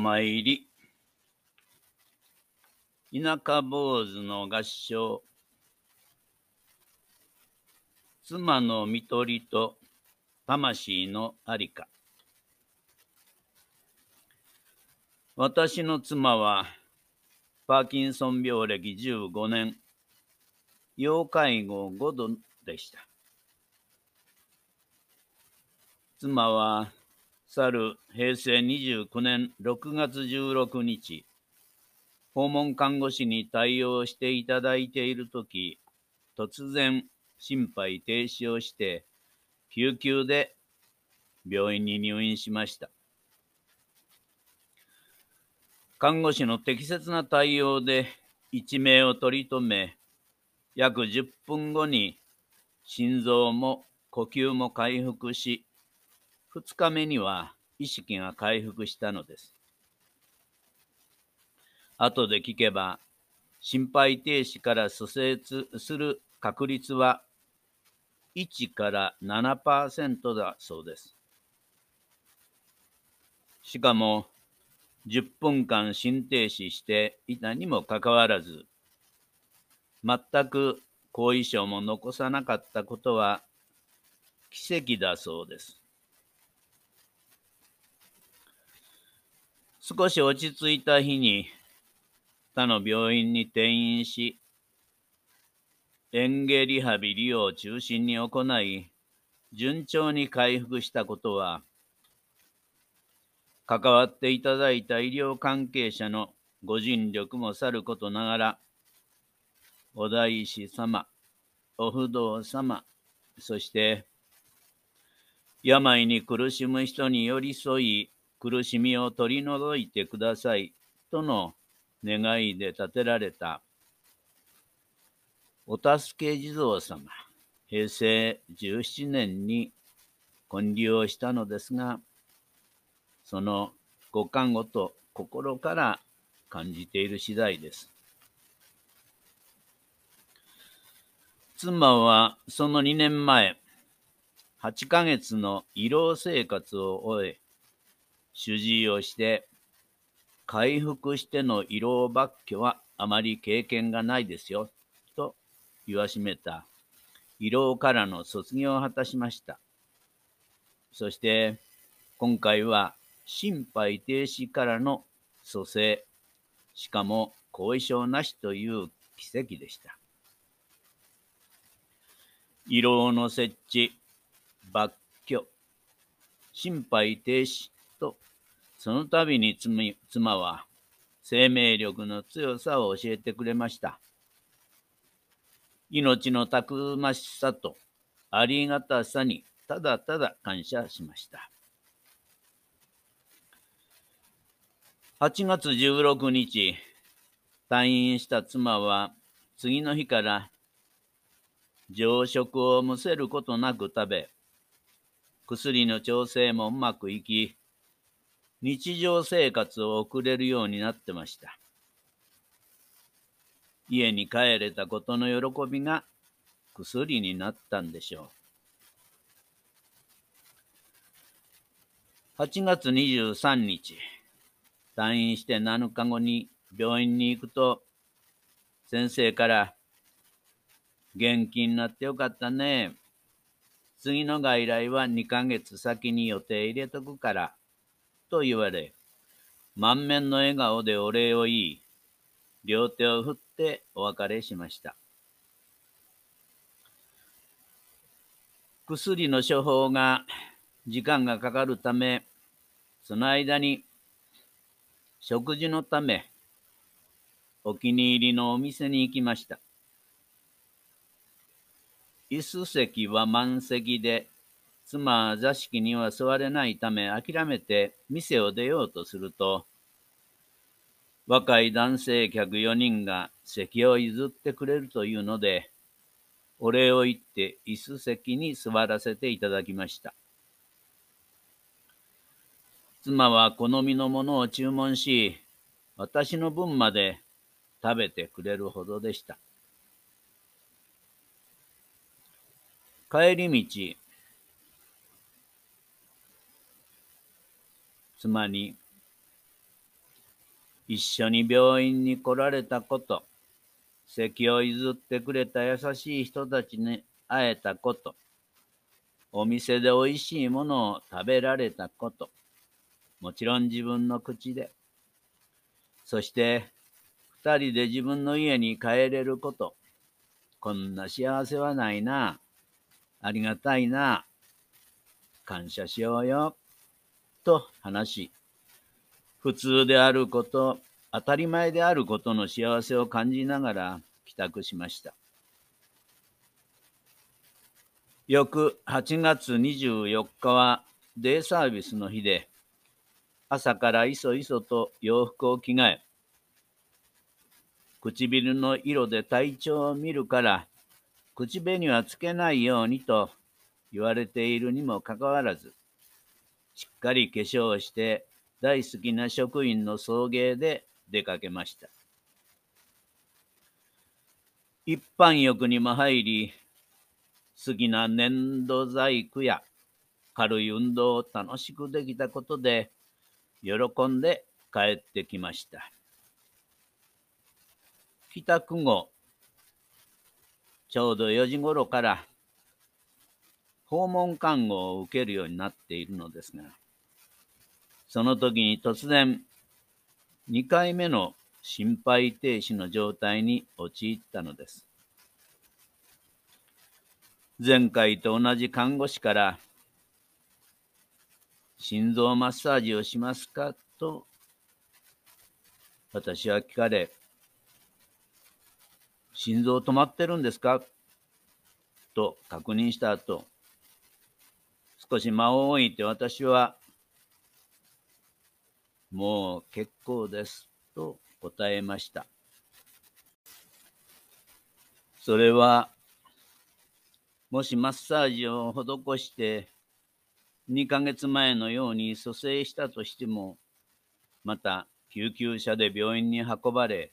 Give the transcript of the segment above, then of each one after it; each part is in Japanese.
参り。田舎坊主の合唱。妻の看取りと魂のありか。私の妻はパーキンソン病歴15年、要介護5度でした。妻は去る平成29年6月16日、訪問看護師に対応していただいているとき、突然心肺停止をして、救急で病院に入院しました。看護師の適切な対応で一命を取り留め、約10分後に心臓も呼吸も回復し、2日目には意識が回復したのです。後で聞けば、心肺停止から蘇生する確率は1から7%だそうです。しかも、10分間心停止していたにもかかわらず、全く後遺症も残さなかったことは奇跡だそうです。少し落ち着いた日に他の病院に転院し、園芸リハビリを中心に行い、順調に回復したことは、関わっていただいた医療関係者のご尽力もさることながら、お大師様、お不動様、そして病に苦しむ人に寄り添い、苦しみを取り除いてくださいとの願いで建てられたお助け地蔵様、平成17年に建立をしたのですが、そのご看護と心から感じている次第です。妻はその2年前、8ヶ月の胃ろう生活を終え、主治医をして、回復しての胃ろう抜去はあまり経験がないですよ、と言わしめた胃ろうからの卒業を果たしました。そして、今回は心肺停止からの蘇生、しかも後遺症なしという奇跡でした。胃ろうの設置、抜去、心肺停止その度に妻は生命力の強さを教えてくれました。命のたくましさとありがたさにただただ感謝しました。8月16日、退院した妻は次の日から常食をむせることなく食べ、薬の調整もうまくいき、日常生活を送れるようになってました。家に帰れたことの喜びが薬になったんでしょう。8月23日、退院して7日後に病院に行くと、先生から、元気になってよかったね。次の外来は2ヶ月先に予定入れとくから、と言われ、満面の笑顔でお礼を言い、両手を振ってお別れしました。薬の処方が時間がかかるため、その間に食事のため、お気に入りのお店に行きました。椅子席は満席で、妻は座敷には座れないため諦めて店を出ようとすると、若い男性客4人が席を譲ってくれるというので、お礼を言って椅子席に座らせていただきました。妻は好みのものを注文し、私の分まで食べてくれるほどでした。帰り道、妻に、一緒に病院に来られたこと、席を譲ってくれた優しい人たちに会えたこと、お店でおいしいものを食べられたこと、もちろん自分の口で、そして二人で自分の家に帰れること、こんな幸せはないな、ありがたいな、感謝しようよ、と話し、普通であること、当たり前であることの幸せを感じながら帰宅しました。翌8月24日はデイサービスの日で、朝からいそいそと洋服を着替え、唇の色で体調を見るから、口紅はつけないようにと言われているにもかかわらず、しっかり化粧して大好きな職員の送迎で出かけました。一般浴にも入り、好きな粘土細工や軽い運動を楽しくできたことで、喜んで帰ってきました。帰宅後、ちょうど4時頃から訪問看護を受けるようになっているのですが、その時に突然、2回目の心肺停止の状態に陥ったのです。前回と同じ看護師から、心臓マッサージをしますかと私は聞かれ、心臓止まってるんですかと確認した後、少し間を置いて私はもう結構です。と答えました。それは、もしマッサージを施して2ヶ月前のように蘇生したとしても、また救急車で病院に運ばれ、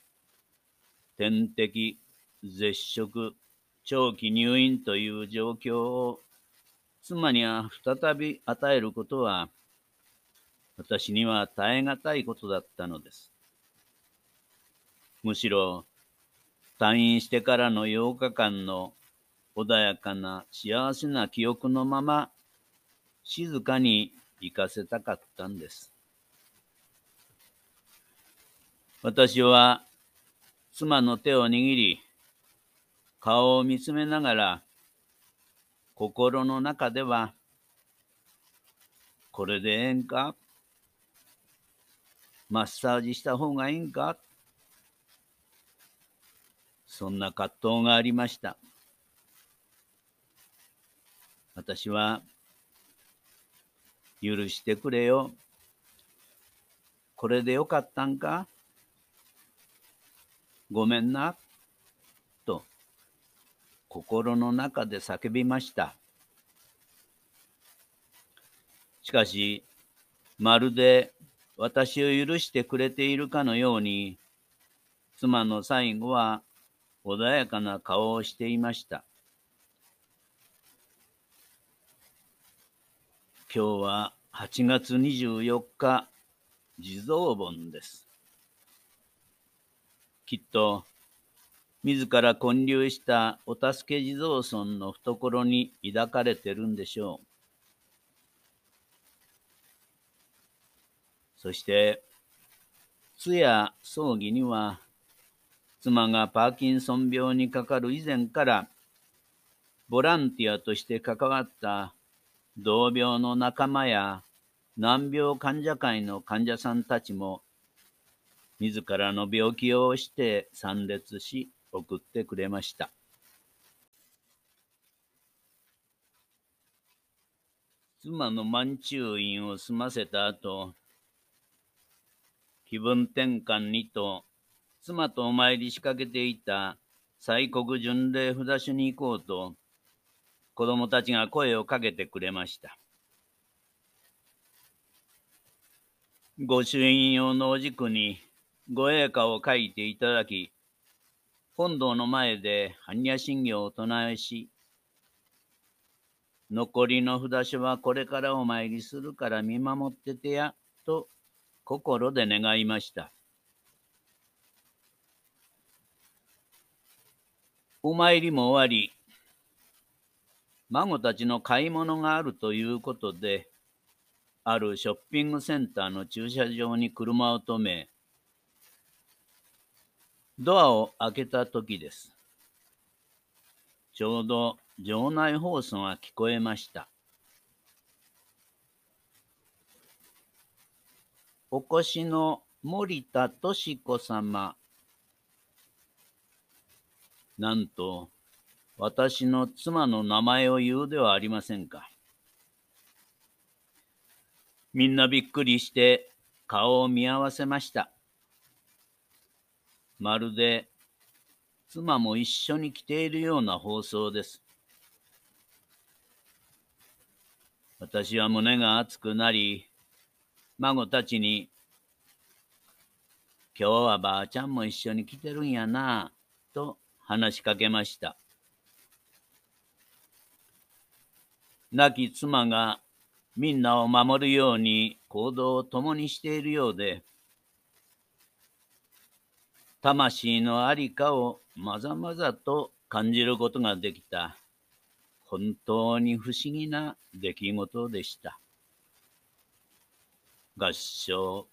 点滴、絶食、長期入院という状況を妻には再び与えることは私には耐え難いことだったのです。むしろ、退院してからの8日間の穏やかな幸せな記憶のまま、静かに行かせたかったんです。私は、妻の手を握り、顔を見つめながら、心の中では、これでええんか？マッサージした方がいいんか？そんな葛藤がありました。私は、許してくれよ。これでよかったんか？ごめんな。心の中で叫びました。しかし、まるで私を許してくれているかのように、妻の最後は穏やかな顔をしていました。今日は8月24日、地蔵盆です。きっと、自ら建立したお助け地蔵尊の懐に抱かれてるんでしょう。そして、通夜葬儀には、妻がパーキンソン病にかかる以前から、ボランティアとして関わった同病の仲間や難病患者会の患者さんたちも、自らの病気をして参列し、送ってくれました。妻の満中院を済ませた後、気分転換にと、妻とお参り仕掛けていた西国巡礼札所に行こうと、子供たちが声をかけてくれました。御朱印用のお軸にご栄華を書いていただき、本堂の前で般若心経を唱えし、残りの札所はこれからお参りするから見守っててや、と心で願いました。お参りも終わり、孫たちの買い物があるということで、あるショッピングセンターの駐車場に車を止め、ドアを開けた時です。ちょうど場内放送が聞こえました。お越しの森田敏子様。なんと、私の妻の名前を言うではありませんか。みんなびっくりして顔を見合わせました。まるで妻も一緒に来ているような放送です。私は胸が熱くなり、孫たちに、今日はばあちゃんも一緒に来てるんやなぁ、と話しかけました。亡き妻がみんなを守るように行動を共にしているようで、魂のありかをまざまざと感じることができた、本当に不思議な出来事でした。合唱。